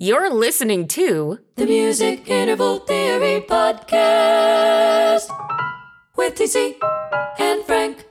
You're listening to The Music Interval Theory Podcast with TC and Frank.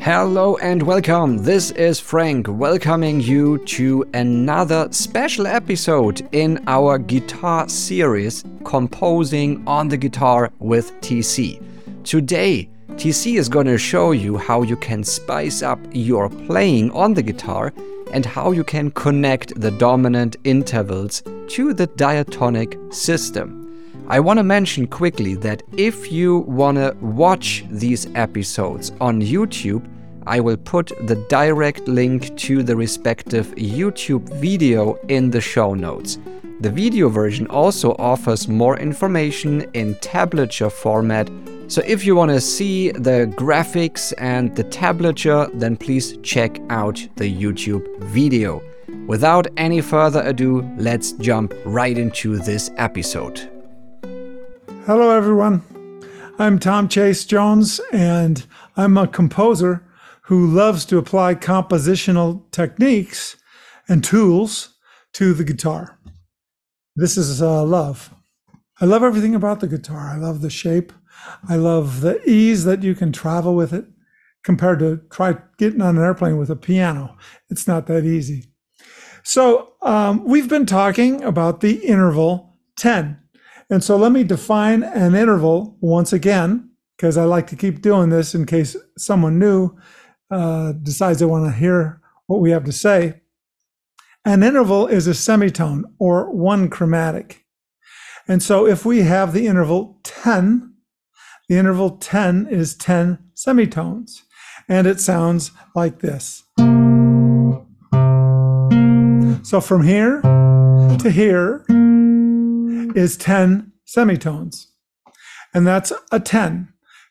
Hello and welcome. This is Frank welcoming you to another special episode in our guitar series Composing on the Guitar with TC. Today, TC is going to show you how you can spice up your playing on the guitar and how you can connect the dominant intervals to the diatonic system. I want to mention quickly that if you want to watch these episodes on YouTube, I will put the direct link to the respective YouTube video in the show notes. The video version also offers more information in tablature format, so if you want to see the graphics and the tablature, then please check out the YouTube video. Without any further ado, let's jump right into this episode. Hello, everyone. I'm Tom Chase Jones, and I'm a composer who loves to apply compositional techniques and tools to the guitar. This is uh, love. I love everything about the guitar. I love the shape. I love the ease that you can travel with it compared to try getting on an airplane with a piano. It's not that easy. So, um, we've been talking about the interval 10. And so let me define an interval once again, because I like to keep doing this in case someone new uh, decides they want to hear what we have to say. An interval is a semitone or one chromatic. And so if we have the interval 10, the interval 10 is 10 semitones. And it sounds like this. So from here to here is 10 semitones. And that's a 10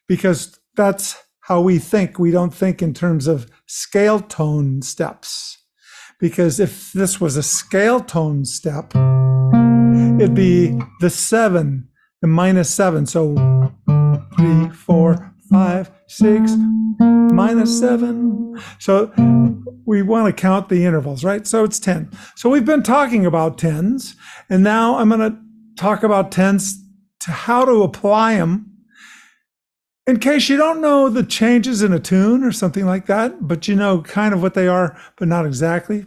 because that's how we think. We don't think in terms of scale tone steps. Because if this was a scale tone step, it'd be the seven, the minus seven. So three, four, five, six, minus seven. So we want to count the intervals, right? So it's 10. So we've been talking about tens, and now I'm going to talk about tens to how to apply them. In case you don't know the changes in a tune or something like that, but you know kind of what they are, but not exactly.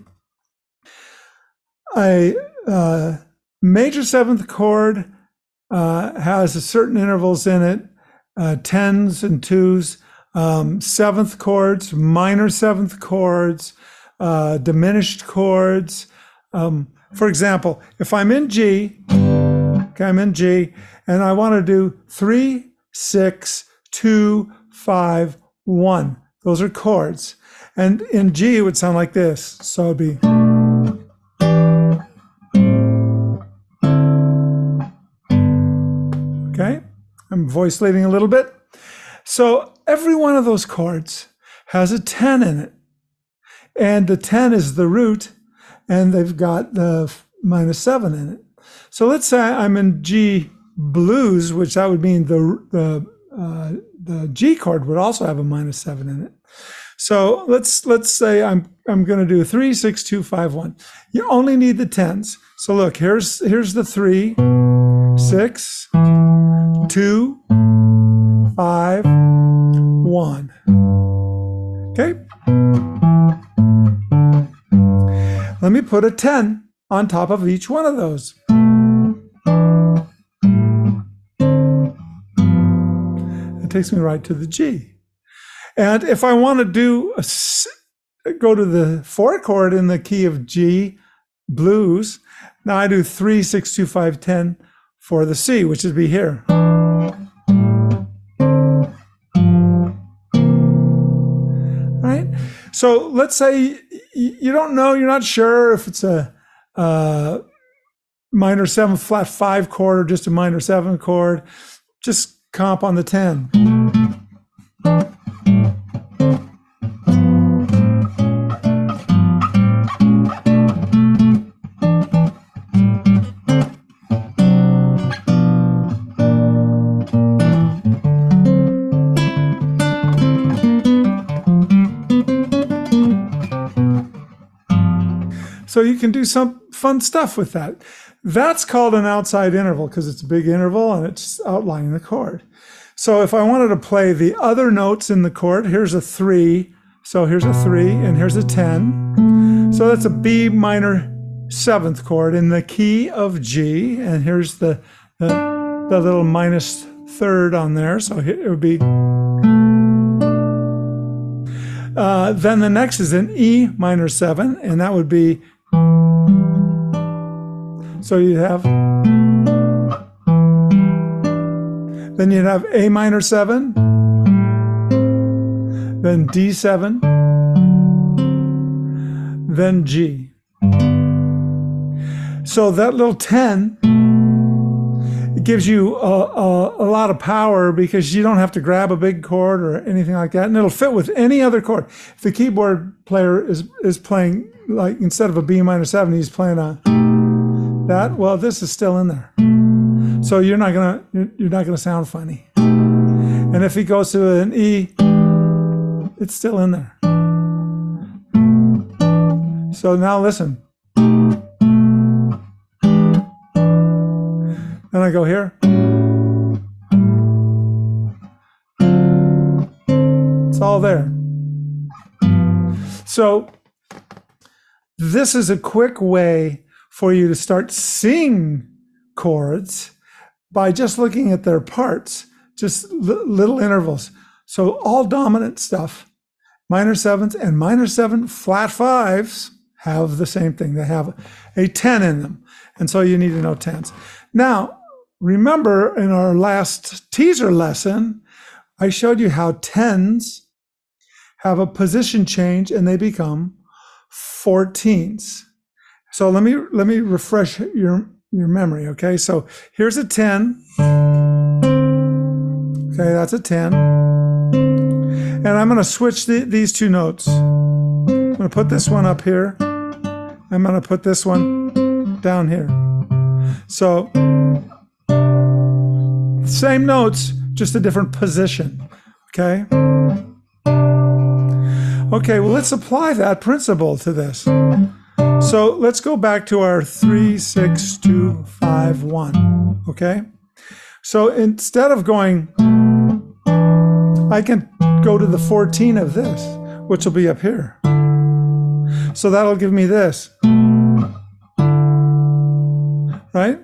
A uh, major seventh chord uh, has certain intervals in it, uh, tens and twos, um, seventh chords, minor seventh chords, uh, diminished chords. Um, for example, if I'm in G, okay, I'm in G, and I want to do three, six, two, five, one. Those are chords. And in G, it would sound like this. So it'd be. I'm voice leading a little bit. So every one of those chords has a 10 in it. And the 10 is the root, and they've got the minus 7 in it. So let's say I'm in G blues, which that would mean the, the, uh, the G chord would also have a minus 7 in it. So let's let's say I'm I'm going to do three six two five one. You only need the tens. So look, here's here's the three, six, two, five, one. Okay. Let me put a 10 on top of each one of those. It takes me right to the G. And if I want to do a, go to the four chord in the key of G blues, now I do three, six, two, five, ten for the C, which would be here. So let's say you don't know, you're not sure if it's a, a minor seven flat five chord or just a minor seven chord. Just comp on the 10. So you can do some fun stuff with that. That's called an outside interval because it's a big interval and it's outlining the chord. So if I wanted to play the other notes in the chord, here's a three. So here's a three and here's a 10. So that's a B minor seventh chord in the key of G. And here's the, the, the little minus third on there. So it would be. Uh, then the next is an E minor seven, and that would be. So you have Then you'd have A minor 7, then D7, then G. So that little 10 it gives you a, a, a, lot of power because you don't have to grab a big chord or anything like that. And it'll fit with any other chord. If the keyboard player is, is playing, like instead of a B minor 7, he's playing a that, well, this is still in there. So you're not gonna you're not gonna sound funny. And if he goes to an E, it's still in there. So now listen. Then I go here. It's all there. So this is a quick way for you to start seeing chords by just looking at their parts, just little intervals. So all dominant stuff, minor sevens and minor seven flat fives have the same thing. They have a 10 in them. And so you need to know tens. Now, remember in our last teaser lesson, I showed you how tens have a position change and they become 14s. So let me let me refresh your your memory. Okay, so here's a 10. Okay, that's a 10. And I'm going to switch the, these two notes. I'm going to put this one up here. I'm going to put this one down here. So, same notes, just a different position. Okay? Okay, well, let's apply that principle to this. So let's go back to our three, six, two, five, one. Okay. So instead of going, I can go to the 14 of this, which will be up here. So that'll give me this. Right?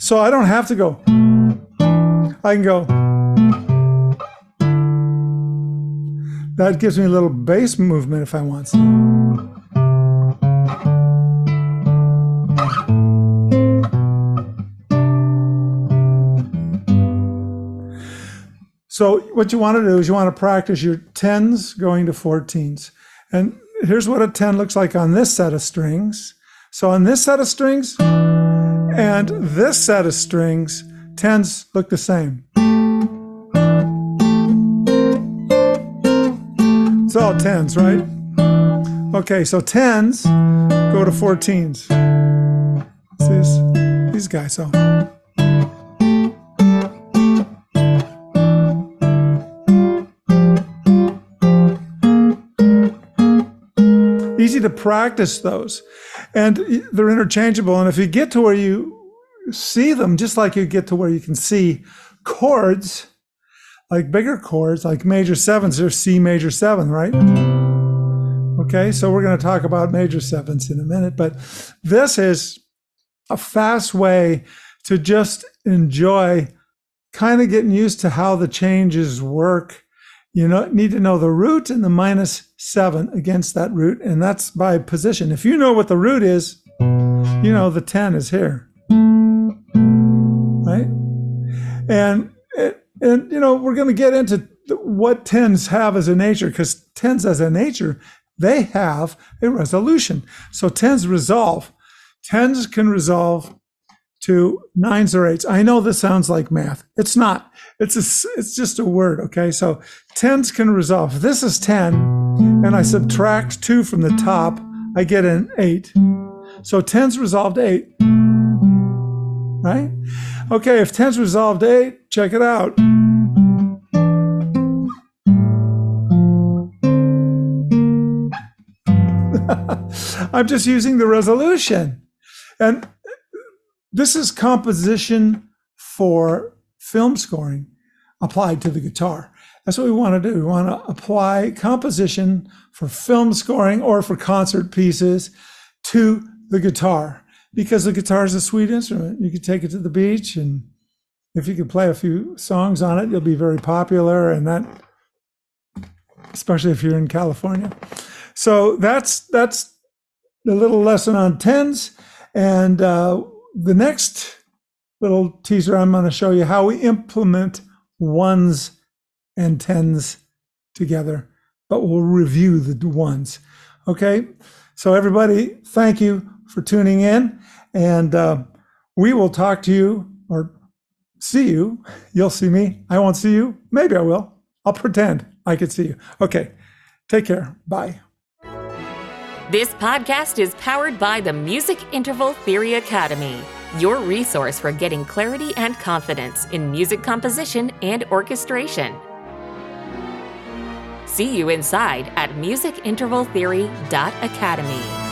So I don't have to go. I can go. That gives me a little bass movement if I want. So what you want to do is you want to practice your 10s going to 14s. And here's what a 10 looks like on this set of strings. So on this set of strings and this set of strings, 10s look the same. It's all tens, right? Okay, so tens go to 14s. See this? These guys, so. Easy to practice those. And they're interchangeable. And if you get to where you see them, just like you get to where you can see chords, like bigger chords, like major sevens, there's C major seven, right? Okay, so we're going to talk about major sevens in a minute, but this is a fast way to just enjoy kind of getting used to how the changes work. You know, need to know the root and the minus seven against that root, and that's by position. If you know what the root is, you know the 10 is here. Right? And and, you know, we're going to get into what tens have as a nature because tens as a nature, they have a resolution. So tens resolve. Tens can resolve to nines or eights. I know this sounds like math. It's not. It's a, it's just a word, okay? So tens can resolve. If this is 10 and I subtract 2 from the top, I get an 8. So 10's resolved 8. Right? Okay, if 10's resolved 8, check it out. I'm just using the resolution. And this is composition for film scoring applied to the guitar. That's what we want to do. We want to apply composition for film scoring or for concert pieces to the guitar because the guitar is a sweet instrument. You could take it to the beach, and if you could play a few songs on it, you'll be very popular. And that, especially if you're in California. So that's that's the little lesson on tens, and uh, the next little teaser I'm going to show you how we implement ones and tens together, but we'll review the ones. Okay, so everybody, thank you for tuning in, and uh, we will talk to you or see you. You'll see me. I won't see you. Maybe I will. I'll pretend I could see you. Okay, take care. Bye. This podcast is powered by the Music Interval Theory Academy, your resource for getting clarity and confidence in music composition and orchestration. See you inside at musicintervaltheory.academy.